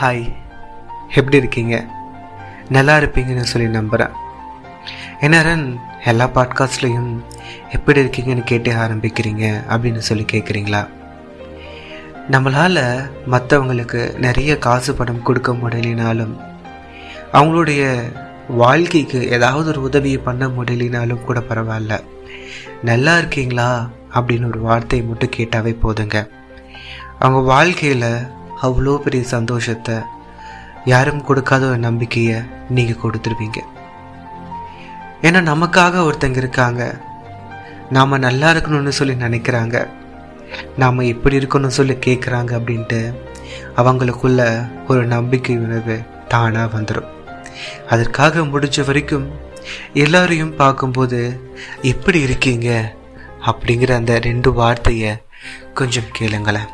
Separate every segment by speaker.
Speaker 1: Hi எப்படி இருக்கீங்க? நல்லா இருப்பீங்கன்னு சொல்லி நம்புகிறேன் என்னரன் எல்லா பாட்காஸ்ட்லேயும் எப்படி இருக்கீங்கன்னு கேட்டே ஆரம்பிக்கிறீங்க அப்படின்னு சொல்லி கேட்குறீங்களா நம்மளால் மற்றவங்களுக்கு நிறைய காசு பணம் கொடுக்க முடியலினாலும் அவங்களுடைய வாழ்க்கைக்கு ஏதாவது ஒரு உதவியை பண்ண முடியலினாலும் கூட பரவாயில்ல. நல்லா இருக்கீங்களா? அப்படின்னு ஒரு வார்த்தையை மட்டும் கேட்டாவே போதுங்க. அவங்க வாழ்க்கையில் அவ்வளோ பெரிய சந்தோஷத்தை யாரும் கொடுக்காத ஒரு நம்பிக்கையை நீங்கள் கொடுத்துருவீங்க. ஏன்னா நமக்காக ஒருத்தங்க இருக்காங்க. நாம் நல்லா இருக்கணும்னு சொல்லி நினைக்கிறாங்க. நாம் எப்படி இருக்கணும்னு சொல்லி கேட்குறாங்க அப்படின்ட்டு அவங்களுக்குள்ள ஒரு நம்பிக்கை உணர்வு தானாக வந்துடும் அதற்காக முடிஞ்ச வரைக்கும் எல்லாரையும் பார்க்கும்போது எப்படி இருக்கீங்க அப்படிங்கிற அந்த ரெண்டு வார்த்தையை கொஞ்சம் கேளுங்களேன்.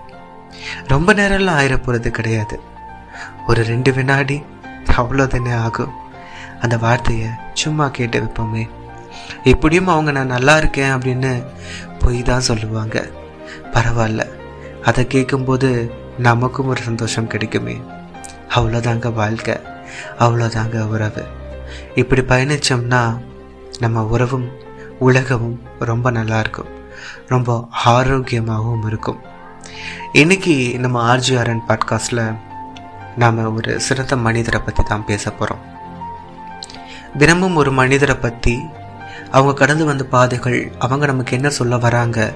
Speaker 1: ரொம்ப நேரம்லாம் ஆயிர போகிறது கிடையாது. ஒரு ரெண்டு வினாடி அவ்வளோதானே ஆகும். அந்த வார்த்தையை சும்மா கேட்டு வைப்போமே. எப்படியும் அவங்க நான் நல்லா இருக்கேன் அப்படின்னு பொய் தான் சொல்லுவாங்க. பரவாயில்ல. அதை கேட்கும்போது நமக்கும் ஒரு சந்தோஷம் கிடைக்குமே. அவ்வளோதாங்க வாழ்க்கை. அவ்வளோதாங்க உறவு. இப்படி பயணித்தோம்னா நம்ம உறவும் உலகமும் ரொம்ப நல்லாயிருக்கும் ரொம்ப ஆரோக்கியமாகவும் இருக்கும். இன்னைக்கு நம்ம ஆர்ஜிஆர்என் பாட்காஸ்டில் நாம் ஒரு சிறந்த மனிதரை பற்றி தான் பேச போகிறோம் தினமும் ஒரு மனிதரை பற்றி அவங்க கடந்து வந்த பாதைகள் அவங்க நமக்கு என்ன சொல்ல வராங்க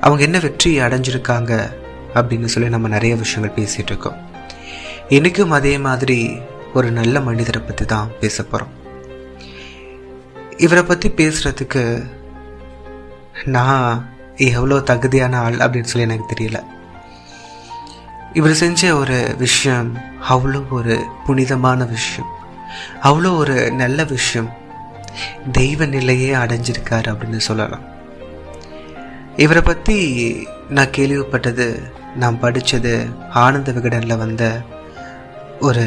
Speaker 1: அவங்க என்ன வெற்றி அடைஞ்சிருக்காங்க அப்படின்னு சொல்லி நம்ம நிறைய விஷயங்கள் பேசிகிட்டு இருக்கோம். இன்றைக்கும் அதே மாதிரி ஒரு நல்ல மனிதரை பற்றி தான் பேச போகிறோம் இவரை பற்றி பேசுகிறதுக்கு நான் எவ்வளோ தகுதியான ஆள் அப்படின்னு சொல்லி எனக்கு தெரியல. இவர் செஞ்ச ஒரு விஷயம் அவ்வளோ ஒரு புனிதமான விஷயம். அவ்வளோ ஒரு நல்ல விஷயம். தெய்வ நிலையே அடைஞ்சிருக்காரு அப்படின்னு சொல்லலாம். இவரை பற்றி நான் கேள்விப்பட்டது நான் படித்தது ஆனந்த விகடனில் வந்த ஒரு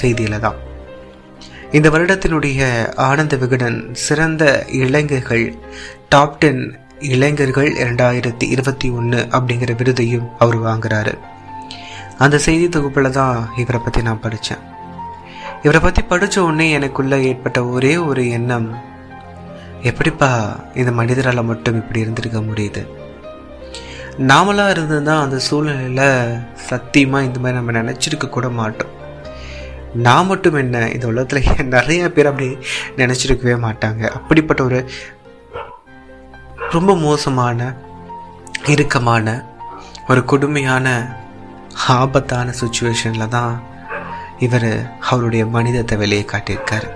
Speaker 1: செய்தியில் தான் இந்த வருடத்தினுடைய ஆனந்த விகடன் சிறந்த இளைஞர்கள் டாப் டென் இளைஞர்கள் இரண்டாயிரத்தி இருபத்தி ஒன்று அப்படிங்கிற விருதையும் அவர் வாங்குறாரு. அந்த செய்தி தொகுப்பில் தான் இவரை பற்றி நான் படித்தேன் இவரை பற்றி படித்த உடனே எனக்குள்ளே ஏற்பட்ட ஒரே ஒரு எண்ணம் எப்படிப்பா இந்த மனிதரால் மட்டும் இப்படி இருந்திருக்க முடியுது? நாமளாக இருந்ததுதான் அந்த சூழ்நிலையில் சத்தியமாக இந்த மாதிரி நம்ம நினச்சிருக்க கூட மாட்டோம். நான் மட்டும் என்ன இந்த உலகத்தில் நிறைய பேர் அப்படி நினச்சிருக்கவே மாட்டாங்க. அப்படிப்பட்ட ஒரு ரொம்ப மோசமான இறுக்கமான ஒரு கொடுமையான ஆபத்தான சுச்சுவேஷனில் தான் இவர் அவருடைய மனிதத்தை வெளியே காட்டியிருக்கார்.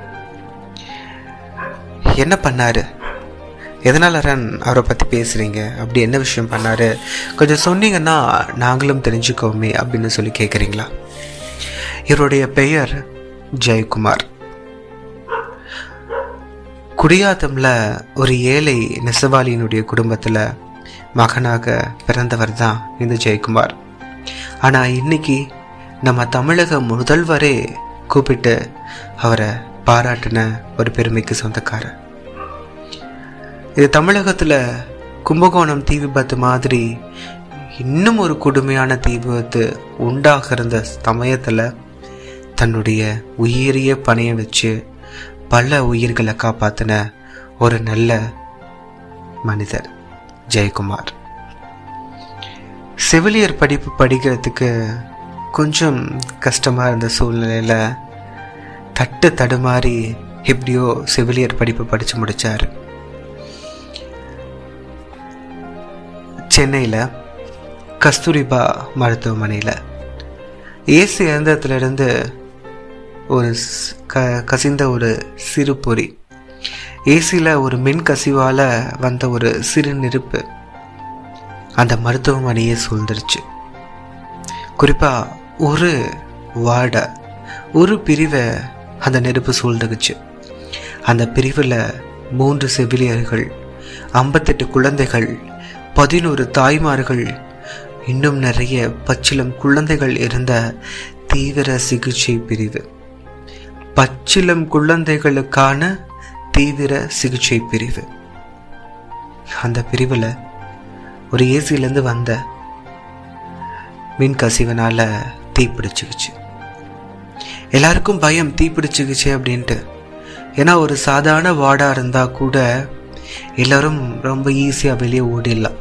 Speaker 1: என்ன பண்ணார்? எதனால் ரன் அவரை பற்றி பேசுகிறீங்க அப்படி என்ன விஷயம் பண்ணார்? கொஞ்சம் சொன்னீங்கன்னா நாங்களும் தெரிஞ்சுக்கோமே அப்படின்னு சொல்லி கேட்குறீங்களா இவருடைய பெயர் ஜெயக்குமார். குடியாத்தம்ல ஒரு ஏழை நெசவாளியினுடைய குடும்பத்தில் மகனாக பிறந்தவர் தான் இந்த ஜெயக்குமார். ஆனால் இன்னைக்கு நம்ம தமிழக முதல்வரே கூப்பிட்டு அவரை பாராட்டின ஒரு பெருமைக்கு சொந்தக்காரர். இது தமிழகத்தில் கும்பகோணம் தீ விபத்து மாதிரி இன்னும் ஒரு கொடுமையான தீ விபத்து உண்டாக இருந்த சமயத்தில் தன்னுடைய உயிரிய பணைய வச்சு பல உயிர்களை காப்பாற்றின ஒரு நல்ல மனிதர் ஜெயக்குமார். செவிலியர் படிப்பு படிக்கிறதுக்கு கொஞ்சம் கஷ்டமாக இருந்த சூழ்நிலையில் தட்டு தடுமாறி எப்படியோ செவிலியர் படிப்பு படித்து முடித்தார் சென்னையில் கஸ்தூரிபா மருத்துவமனையில். ஏசி இயந்திரத்துலேருந்து ஒரு க கசிந்த ஒரு சிறு பொறி. ஏசியில் ஒரு மின் கசிவால் வந்த ஒரு சிறு நெருப்பு. அந்த மருத்துவமனையே சூழ்ந்துருச்சு. குறிப்பாக ஒரு வார்டை ஒரு பிரிவை அந்த நெருப்பு சூழ்ந்துக்குச்சு. அந்த பிரிவில் மூன்று செவிலியர்கள் ஐம்பத்தெட்டு குழந்தைகள் பதினோரு தாய்மார்கள் இன்னும் நிறைய பச்சிலம் குழந்தைகள் இருந்த தீவிர சிகிச்சை பிரிவு. பச்சிலம் குழந்தைகளுக்கான தீவிர சிகிச்சை பிரிவு. அந்த பிரிவில் ஒரு ஏசியிலேருந்து வந்த மின் கசிவனால் தீப்பிடிச்சுக்குச்சு எல்லாருக்கும் பயம் தீப்பிடிச்சுக்குச்சு அப்படின்ட்டு. ஏன்னா ஒரு சாதாரண வார்டாக இருந்தால் கூட எல்லோரும் ரொம்ப ஈஸியாக வெளியே ஓடிடலாம்.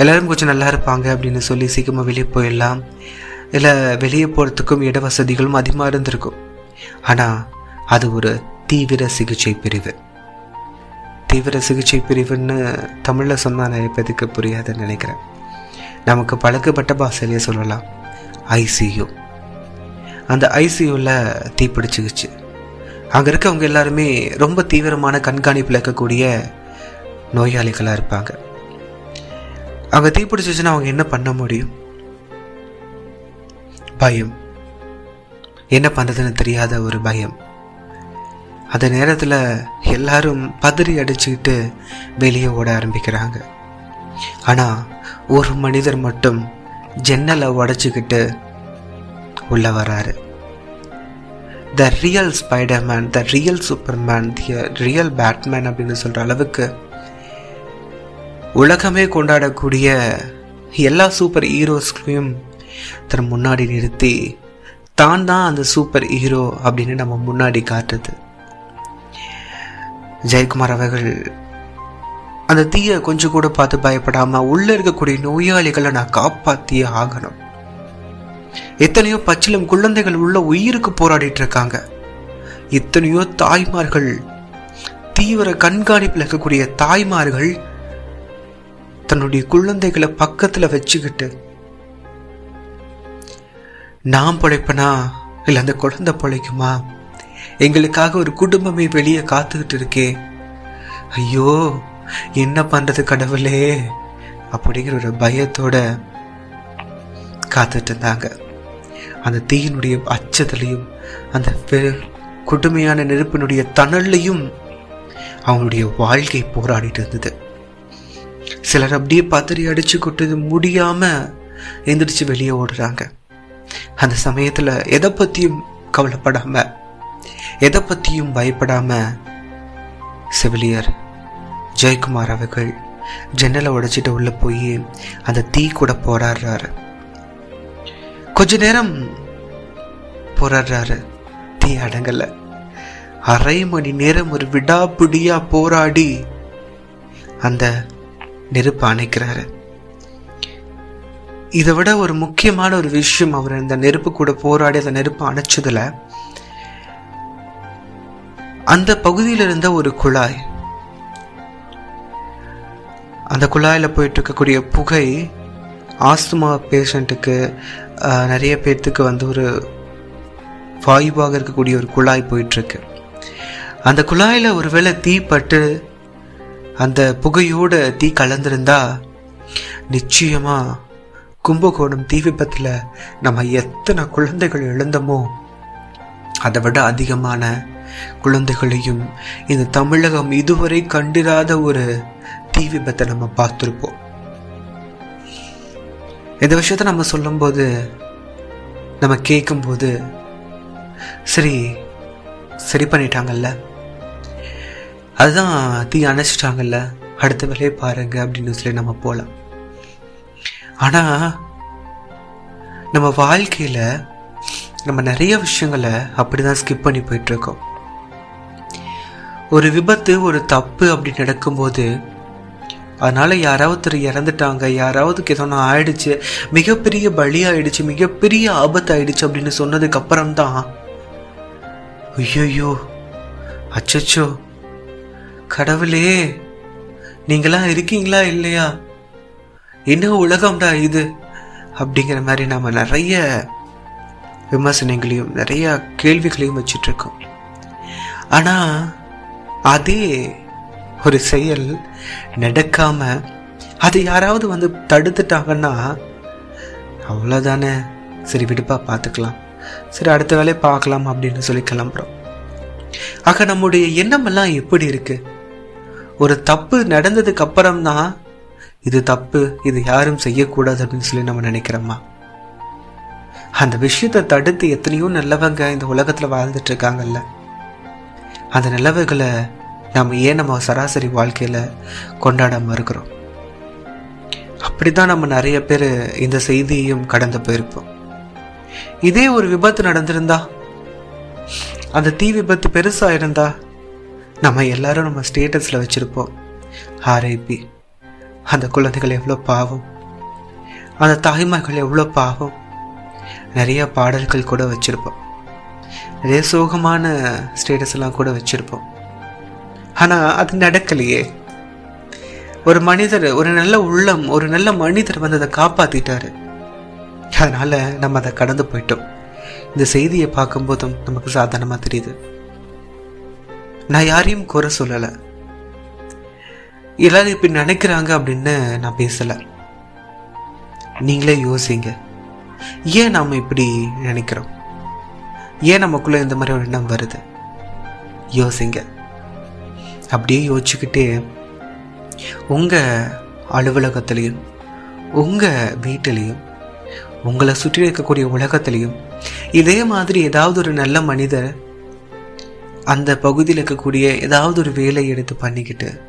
Speaker 1: எல்லோரும் கொஞ்சம் நல்லா இருப்பாங்க அப்படின்னு சொல்லி சீக்கிரமாக வெளியே போயிடலாம். இல்லை வெளியே போகிறதுக்கும் இட வசதிகளும் அதிகமாக இருந்திருக்கும். ஆனால் அது ஒரு தீவிர சிகிச்சை பிரிவு. தீவிர சிகிச்சை பிரிவுன்னு தமிழில் சொன்னால் நிறைய பேருக்கு புரியாதுன்னு நினைக்கிறேன். நமக்கு பழக்கப்பட்ட பாசையிலே சொல்லலாம். ஐசியூ அந்த ஐசியூவில் தீப்பிடிச்சிக்கிச்சு அங்கே இருக்கவங்க எல்லாருமே ரொம்ப தீவிரமான கண்காணிப்பில் இருக்கக்கூடிய நோயாளிகளாக இருப்பாங்க. அங்கே தீப்பிடிச்சிச்சுன்னா அவங்க என்ன பண்ண முடியும்? பயம். என்ன பண்ணுறதுன்னு தெரியாத ஒரு பயம். அந்த நேரத்தில் எல்லாரும் பதறி அடிச்சுக்கிட்டு வெளியே ஓட ஆரம்பிக்கிறாங்க. ஆனால் ஒரு மனிதர் மட்டும் ஜன்னலை உடச்சிக்கிட்டு உள்ள வராரு. The real Spiderman the real Superman the real Batman அப்படின்னு சொல்கிற அளவுக்கு உலகமே கொண்டாடக்கூடிய எல்லா சூப்பர் ஹீரோஸ்களையும் தன் முன்னாடி நிறுத்தி தான் தான் அந்த சூப்பர் ஹீரோ அப்படின்னு நம்ம முன்னாடி காட்டுறது ஜெயக்குமார் அவர்கள் அந்த தீயை கொஞ்சம் கூட பார்த்து பயப்படாமல் உள்ளே இருக்கக்கூடிய நோயாளிகளை நான் காப்பாற்றியே ஆகணும். எத்தனையோ பச்சிலம் குழந்தைகள் உள்ள உயிருக்கு போராடிட்டு இருக்காங்க. எத்தனையோ தாய்மார்கள் தீவிர கண்காணிப்பில் இருக்கக்கூடிய தாய்மார்கள் தன்னுடைய குழந்தைகளை பக்கத்தில் வச்சுக்கிட்டு நான் பிழைப்பனா? இல்லை அந்த குழந்தை பிழைக்குமா? எங்களுக்காக ஒரு குடும்பமே வெளியே காத்துக்கிட்டு இருக்கே. ஐயோ என்ன பண்றது கடவுளே? அப்படிங்கிற ஒரு பயத்தோட காத்துட்டு இருந்தாங்க. அந்த தீயினுடைய அச்சத்திலையும் அந்த கொடுமையான நெருப்பினுடைய தணல்லையும் அவங்களுடைய வாழ்க்கை போராடிட்டு இருந்தது. சிலர் அப்படியே பதறி அடிச்சு கொட்டது முடியாம எந்திரிச்சு வெளியே ஓடுறாங்க. அந்த சமயத்துல எதை பத்தியும் கவலைப்படாம எதை பத்தியும் பயப்படாம செவிலியர் ஜெயக்குமார் அவர்கள் ஜன்னலை உடைச்சிட்டு உள்ள போய் அந்த தீ கூட போராடுறாரு. கொஞ்ச நேரம் போராடுறாரு. தீ அடங்கல. அரை மணி நேரம் ஒரு விடாப்பிடியா போராடி அந்த நெருப்பு அணைக்கிறாரு. இதை விட ஒரு முக்கியமான ஒரு விஷயம் அவர் அந்த நெருப்பு கூட போராடி அந்த நெருப்பு அணைச்சதுல அந்த பகுதியில் இருந்த ஒரு குழாய். அந்த குழாயில் போயிட்டு இருக்கக்கூடிய புகை ஆஸ்துமா பேஷண்ட்டுக்கு நிறைய பேர்த்துக்கு வந்து ஒரு வாயுவாக இருக்கக்கூடிய ஒரு குழாய் போயிட்டுருக்கு. அந்த குழாயில் ஒருவேளை தீ பட்டு அந்த புகையோட தீ கலந்திருந்தா நிச்சயமாக கும்பகோணம் தீ விபத்தில் நம்ம எத்தனை குழந்தைகள் இழந்தோமோ அதை விட அதிகமான குழந்தைகளையும் இந்த தமிழகம் இதுவரை கண்டிராத ஒரு தீ விபத்தை நம்ம பார்த்துருப்போம். இந்த விஷயத்த நம்ம சொல்லும்போது நம்ம கேட்கும்போது சரி சரி பண்ணிட்டாங்கல்ல? அதுதான் தீ அணைச்சிட்டாங்கல்ல? அடுத்த வேலையை பாருங்க அப்படின்னு சொல்லி நம்ம போகலாம் ஆனா நம்ம வாழ்க்கையில நம்ம நிறைய விஷயங்களை அப்படிதான் ஸ்கிப் பண்ணி போயிட்டு இருக்கோம் ஒரு விபத்து ஒரு தப்பு அப்படி நடக்கும்போது அதனால யாராவது இறந்துட்டாங்க யாராவதுக்கு ஏதோ ஒன்று ஆயிடுச்சு மிகப்பெரிய பலி ஆயிடுச்சு மிகப்பெரிய ஆபத்து ஆயிடுச்சு அப்படின்னு சொன்னதுக்கு அப்புறம்தான் ஐயோயோ அச்சோ கடவுளே நீங்களாம் இருக்கீங்களா இல்லையா? என்ன உலகம்டா இது? அப்படிங்கிற மாதிரி நம்ம நிறைய விமர்சனங்களையும் நிறைய கேள்விகளையும் வச்சுட்டு இருக்கோம் ஆனா அதே ஒரு செயல் நடக்காம அதை யாராவது வந்து தடுத்துட்டாங்கன்னா அவ்வளோதானே சரி விடுப்பா பார்த்துக்கலாம் சரி அடுத்த வேலையை பார்க்கலாம் அப்படின்னு சொல்லி கிளம்புறோம். ஆக நம்முடைய எண்ணமெல்லாம் எப்படி இருக்கு? ஒரு தப்பு நடந்ததுக்கு அப்புறம் தான் இது தப்பு இது யாரும் செய்யக்கூடாது அப்படின்னு சொல்லி நம்ம நினைக்கிறோமா அந்த விஷயத்தை தடுத்து எத்தனையோ நல்லவங்க இந்த உலகத்தில் வாழ்ந்துட்டு இருக்காங்கல்ல. அந்த நல்லவர்களை நம்ம ஏன் நம்ம சராசரி வாழ்க்கையில் கொண்டாடாமல் இருக்கிறோம்? அப்படிதான் நம்ம நிறைய பேர் இந்த செய்தியையும் கடந்து போயிருப்போம். இதே ஒரு விபத்து நடந்திருந்தா அந்த தீ விபத்து பெருசாக இருந்தா நம்ம எல்லாரும் நம்ம ஸ்டேட்டஸில் வச்சுருப்போம். ஆர்ஐபி அந்த குழந்தைகள் எவ்வளோ பாவம். அந்த தாய்மார்கள் எவ்வளோ பாவம். நிறைய பாடல்கள் கூட வச்சுருப்போம். நிறைய சோகமான ஸ்டேட்டஸ் எல்லாம் கூட வச்சுருப்போம். ஆனால் அது நடக்கலையே. ஒரு மனிதர் ஒரு நல்ல உள்ளம் ஒரு நல்ல மனிதர் வந்து அதை காப்பாற்றிட்டாரு அதனால் நம்ம அதை கடந்து போயிட்டோம். இந்த செய்தியை பார்க்கும்போதும் நமக்கு சாதாரணமாக தெரியுது. நான் யாரையும் குறை சொல்லலை. எல்லாரும் இப்படி நினைக்கிறாங்க அப்படின்னு நான் பேசலை. நீங்களே யோசிங்க. ஏன் நாம் இப்படி நினைக்கிறோம்? ஏன் நமக்குள்ள இந்த மாதிரி ஒரு எண்ணம் வருது? யோசிங்க. அப்படியே யோசிச்சுக்கிட்டே உங்கள் அலுவலகத்திலையும் உங்கள் வீட்டிலையும் உங்களை சுற்றி இருக்கக்கூடிய உலகத்திலையும் இதே மாதிரி ஏதாவது ஒரு நல்ல மனிதர் அந்த பகுதியில் இருக்கக்கூடிய ஏதாவது ஒரு வேலையை எடுத்து பண்ணிக்கிட்டு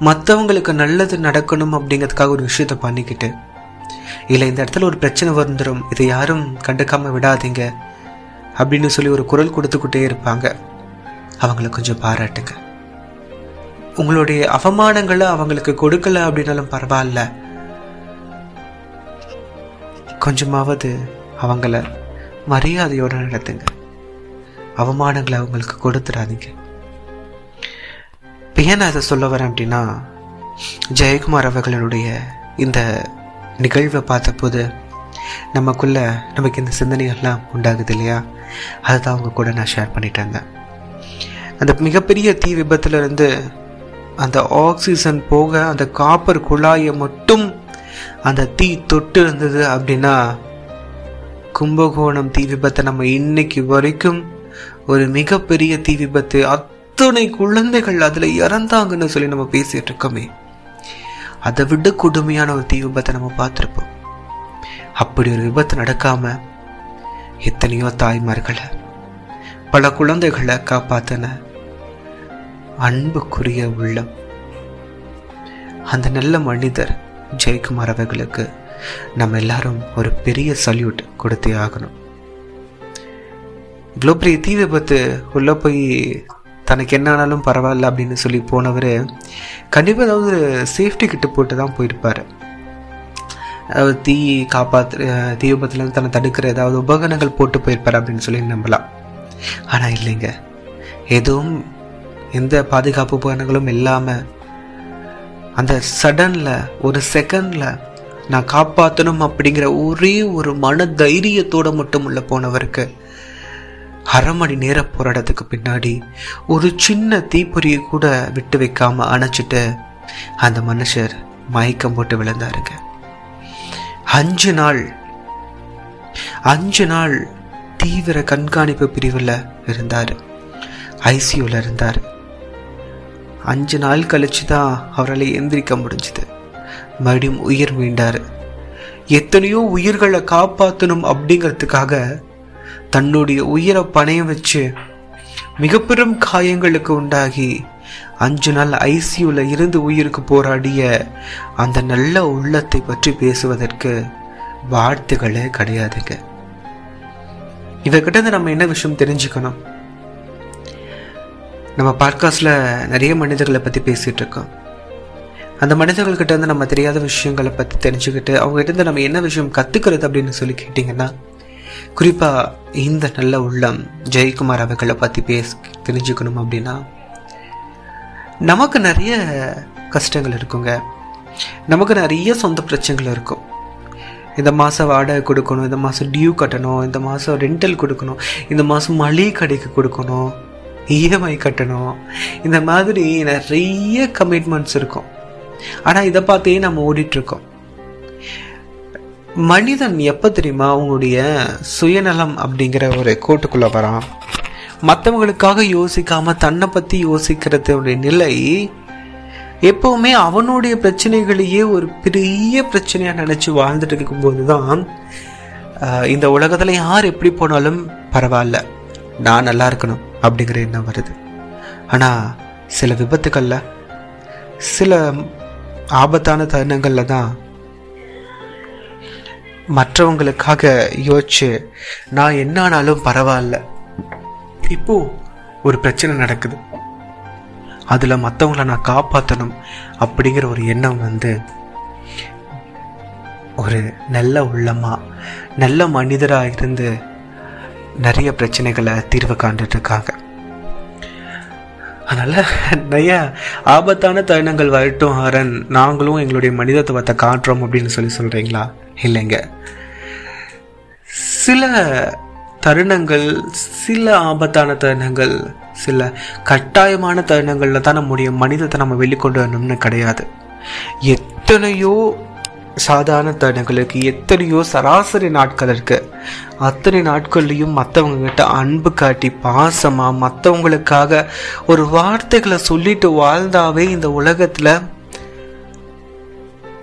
Speaker 1: மற்றவங்களுக்கு நல்லது நடக்கணும் அப்படிங்கிறதுக்காக ஒரு விஷயத்த பண்ணிக்கிட்டு இல்லை இந்த இடத்துல ஒரு பிரச்சனை வந்துடும் இதை யாரும் கண்டுக்காமல் விடாதீங்க. அப்படின்னு சொல்லி ஒரு குரல் கொடுத்துக்கிட்டே இருப்பாங்க. அவங்கள கொஞ்சம் பாராட்டுங்க. உங்களுடைய அவமானங்களை அவங்களுக்கு கொடுக்கல அப்படின்னாலும் பரவாயில்ல. கொஞ்சமாவது அவங்கள மரியாதையோடு நடத்துங்க. அவமானங்களை அவங்களுக்கு கொடுத்துடாதீங்க. இப்போ ஏன் நான் இதை சொல்ல வரேன் அப்படின்னா ஜெயக்குமார் அவர்களுடைய இந்த நிகழ்வை பார்த்தபோது நமக்குள்ள நமக்கு இந்த சிந்தனைகள்லாம் உண்டாகுது இல்லையா? அதுதான் அவங்க கூட நான் ஷேர் பண்ணிட்டு இருந்தேன் அந்த மிகப்பெரிய தீ விபத்துலேருந்து அந்த ஆக்சிஜன் போக அந்த காப்பர் குழாயை மட்டும் அந்த தீ தொட்டு இருந்தது அப்படின்னா கும்பகோணம் தீ விபத்தை நம்ம இன்னைக்கு வரைக்கும் ஒரு மிகப்பெரிய தீ விபத்து அத்தனை குழந்தைகள் அதுல இறந்தாங்கன்னு சொல்லி நம்ம பேசிட்டு இருக்கோமே. அதை விட கொடுமையான ஒரு தீ விபத்தை நம்ம பார்த்துருப்போம். அப்படி ஒரு விபத்து நடக்காம எத்தனையோ தாய்மார்களை பல குழந்தைகளை காப்பாத்தன அன்புக்குரிய உள்ளம். அந்த நல்ல மனிதர் ஜெயக்குமார் அவர்களுக்கு நம்ம எல்லாரும் ஒரு பெரிய சல்யூட் கொடுத்தே ஆகணும். இவ்வளோ பெரிய தீ விபத்து உள்ள போய் தனக்கு என்ன ஆனாலும் பரவாயில்ல அப்படின்னு சொல்லி போனவர் கண்டிப்பாக ஏதாவது சேஃப்டி கிட்ட போட்டு தான் போயிருப்பார். அதாவது தீ காப்பாற்று தீ விபத்துலேருந்து தன்னை தடுக்கிற ஏதாவது உபகரணங்கள் போட்டு போயிருப்பார் அப்படின்னு சொல்லி நம்பலாம். ஆனால் இல்லைங்க. எதுவும் எந்த பாதுகாப்பு உபகரணங்களும் இல்லாமல் அந்த சடனில் ஒரு செகண்டில் நான் காப்பாற்றணும் அப்படிங்கிற ஒரே ஒரு மன தைரியத்தோடு மட்டும் உள்ள போனவருக்கு அரை மணி நேர போராட்டத்துக்கு பின்னாடி ஒரு சின்ன தீப்பொறியை கூட விட்டு வைக்காம அணைச்சிட்டு அந்த மனுஷர் மயக்கம் போட்டு விழுந்தாருங்க. அஞ்சு நாள் அஞ்சு நாள் தீவிர கண்காணிப்பு பிரிவில் இருந்தார். ஐசியூவில் இருந்தார். அஞ்சு நாள் கழிச்சு தான் அவரால் எந்திரிக்க முடிஞ்சுது. மறுபடியும் உயிர் மீண்டார். எத்தனையோ உயிர்களை காப்பாற்றணும் அப்படிங்கிறதுக்காக தன்னுடைய உயிரை பணையம் வச்சு மிகப்பெரும் காயங்களுக்கு உண்டாகி அஞ்சு நாள் ஐசியூல இருந்து உயிருக்கு போராடிய அந்த நல்ல உள்ளத்தை பற்றி பேசுவதற்கு வார்த்தைகளே கிடையாதுங்க. இவர்கிட்ட நம்ம என்ன விஷயம் தெரிஞ்சுக்கணும்? நம்ம பாட்காஸ்ட்ல நிறைய மனிதர்களை பத்தி பேசிட்டு இருக்கோம் அந்த மனிதர்கள்கிட்ட இருந்து நம்ம தெரியாத விஷயங்களை பத்தி தெரிஞ்சுக்கிட்டு அவங்க கிட்ட இருந்து நம்ம என்ன விஷயம் கத்துக்கிறது அப்படின்னு சொல்லி கேட்டிங்கன்னா குறிப்பா இந்த நல்ல உள்ளம் ஜெயக்குமார் அவர்களை பத்தி பேச தெரிஞ்சுக்கணும் அப்படின்னா நமக்கு நிறைய கஷ்டங்கள் இருக்குங்க. நமக்கு நிறைய சொந்த பிரச்சனைகள் இருக்கும். இந்த மாதம் வாடகை கொடுக்கணும் இந்த மாதம் டியூ கட்டணும் இந்த மாதம் ரெண்டல் கொடுக்கணும் இந்த மாதம் மளிகை கடைக்கு கொடுக்கணும் இஎம்ஐ கட்டணும் இந்த மாதிரி நிறைய கமிட்மெண்ட்ஸ் இருக்கும். ஆனால் இதை பார்த்தே நம்ம ஓடிட்டுருக்கோம் மனிதன் எப்போ தெரியுமா அவங்களுடைய சுயநலம் அப்படிங்கிற ஒரு கோட்டுக்குள்ளே வரான்? மற்றவங்களுக்காக யோசிக்காம தன்னை பற்றி யோசிக்கிறதுடைய நிலை எப்பவுமே அவனுடைய பிரச்சனைகளையே ஒரு பெரிய பிரச்சனையா நினைச்சு வாழ்ந்துட்டு இருக்கும்போது தான் இந்த உலகத்துல யார் எப்படி போனாலும் பரவாயில்ல நான் நல்லா இருக்கணும் அப்படிங்கிற எண்ணம் வருது. ஆனா சில விபத்துக்கள்ல சில ஆபத்தான தருணங்கள்ல தான் மற்றவங்களுக்காக யோசிச்சு நான் என்ன ஆனாலும் பரவாயில்ல. இப்போ ஒரு பிரச்சனை நடக்குது. அதில் மற்றவங்கள நான் காப்பாற்றணும் அப்படிங்கிற ஒரு எண்ணம் வந்து ஒரு நல்ல உள்ளமா நல்ல மனிதராக இருந்து நிறைய பிரச்சனைகளை தீர்வு காண்டுட்டு இருக்காங்க. அதனால் நிறைய ஆபத்தான தருணங்கள் வரட்டும் ஹரன். நாங்களும் எங்களுடைய மனிதத்துவத்தை காட்டுறோம் அப்படின்னு சொல்லி சொல்கிறீங்களா இல்லைங்க. சில தருணங்கள் சில ஆபத்தான தருணங்கள் சில கட்டாயமான தருணங்களில் தான் நம்முடைய மனிதத்தை நம்ம வெளிக்கொண்டு வரணும்னு கிடையாது. எத்தனையோ சாதாரண தருணங்கள் இருக்குது எத்தனையோ சராசரி நாட்கள் இருக்கு. அத்தனை நாட்கள்லையும் மற்றவங்க கிட்ட அன்பு காட்டி பாசமா மற்றவங்களுக்காக ஒரு வார்த்தைகளை சொல்லிட்டு வாழ்ந்தாவே இந்த உலகத்துல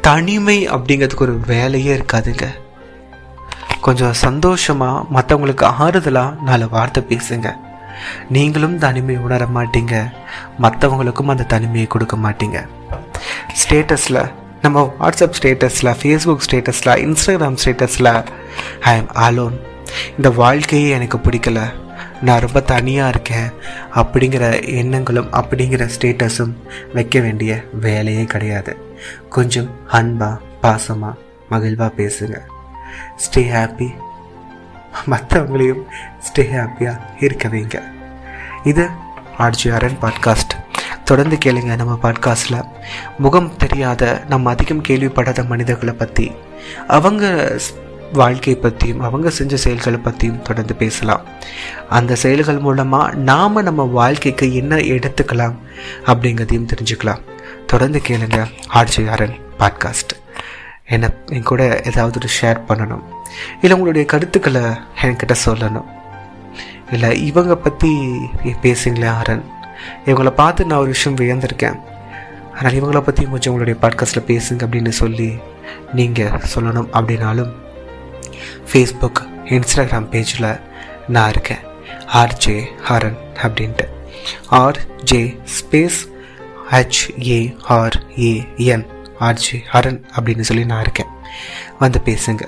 Speaker 1: தனிமை அப்படிங்கிறதுக்கு ஒரு வேலையே இருக்காதுங்க. கொஞ்சம் சந்தோஷமாக மற்றவங்களுக்கு ஆறுதலாக நாலு வார்த்தை பேசுங்க. நீங்களும் தனிமை உணர மாட்டீங்க. மற்றவங்களுக்கும் அந்த தனிமையை கொடுக்க மாட்டீங்க. ஸ்டேட்டஸில் நம்ம வாட்ஸ்அப் ஸ்டேட்டஸில் ஃபேஸ்புக் ஸ்டேட்டஸில் இன்ஸ்டாகிராம் ஸ்டேட்டஸில் ஐ எம் அலோன் இந்த வாழ்க்கையே எனக்கு பிடிக்கல. நான் ரொம்ப தனியாக இருக்கேன். அப்படிங்கிற எண்ணங்களும் அப்படிங்கிற ஸ்டேட்டஸும் வைக்க வேண்டிய வேலையே கிடையாது. கொஞ்சம் அன்பாக பாசமாக மகிழ்வாக பேசுங்க. ஸ்டே ஹாப்பி மற்றவங்களையும் ஸ்டே ஹாப்பியாக இருக்க வைங்க. இது ஆர்ஜிஆர்என் பாட்காஸ்ட் தொடர்ந்து கேளுங்க நம்ம பாட்காஸ்டில் முகம் தெரியாத நம்ம அதிகம் கேள்விப்படாத மனிதர்களை பற்றி அவங்க வாழ்க்கையை பற்றியும் அவங்க செஞ்ச செயல்களை பற்றியும் தொடர்ந்து பேசலாம். அந்த செயல்கள் மூலமாக நாம் நம்ம வாழ்க்கைக்கு என்ன எடுத்துக்கலாம் அப்படிங்கிறதையும் தெரிஞ்சுக்கலாம். தொடர்ந்து கேளுங்க ஆர்ஜிஆர்என் பாட்காஸ்ட் என்ன என் கூட ஏதாவது ஒரு ஷேர் பண்ணணும். இல்லை உங்களுடைய கருத்துக்களை என்கிட்ட சொல்லணும். இல்லை இவங்க பற்றி பேசுங்களே ஆரன் இவங்கள பார்த்து நான் ஒரு விஷயம் வியந்திருக்கேன். அதனால் இவங்கள பற்றி கொஞ்சம் உங்களுடைய பாட்காஸ்ட்டில் பேசுங்க அப்படின்னு சொல்லி நீங்கள் சொல்லணும் அப்படின்னாலும் ஃபேஸ்புக் இன்ஸ்டாகிராம் பேஜில் நான் இருக்கேன். ஆர்ஜே ஹரன் அப்படின்ட்டு. RJ space H A R A N RJ Haran அப்படின்னு சொல்லி நான் இருக்கேன். வந்து பேசுங்க.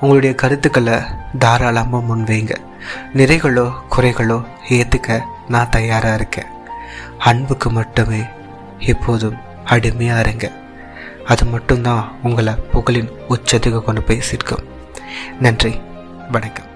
Speaker 1: உங்களுடைய கருத்துக்களை தாராளமாக முன்வைங்க. நிறைகளோ குறைகளோ ஏற்றுக்க நான் தயாராக இருக்கேன். அன்புக்கு மட்டுமே எப்போதும் அடிமையாக இருங்க. அது மட்டும்தான் உங்களை புகழின் உச்சத்துக்கு கொண்டு போய் சேர்க்கும். நன்றி. வணக்கம்.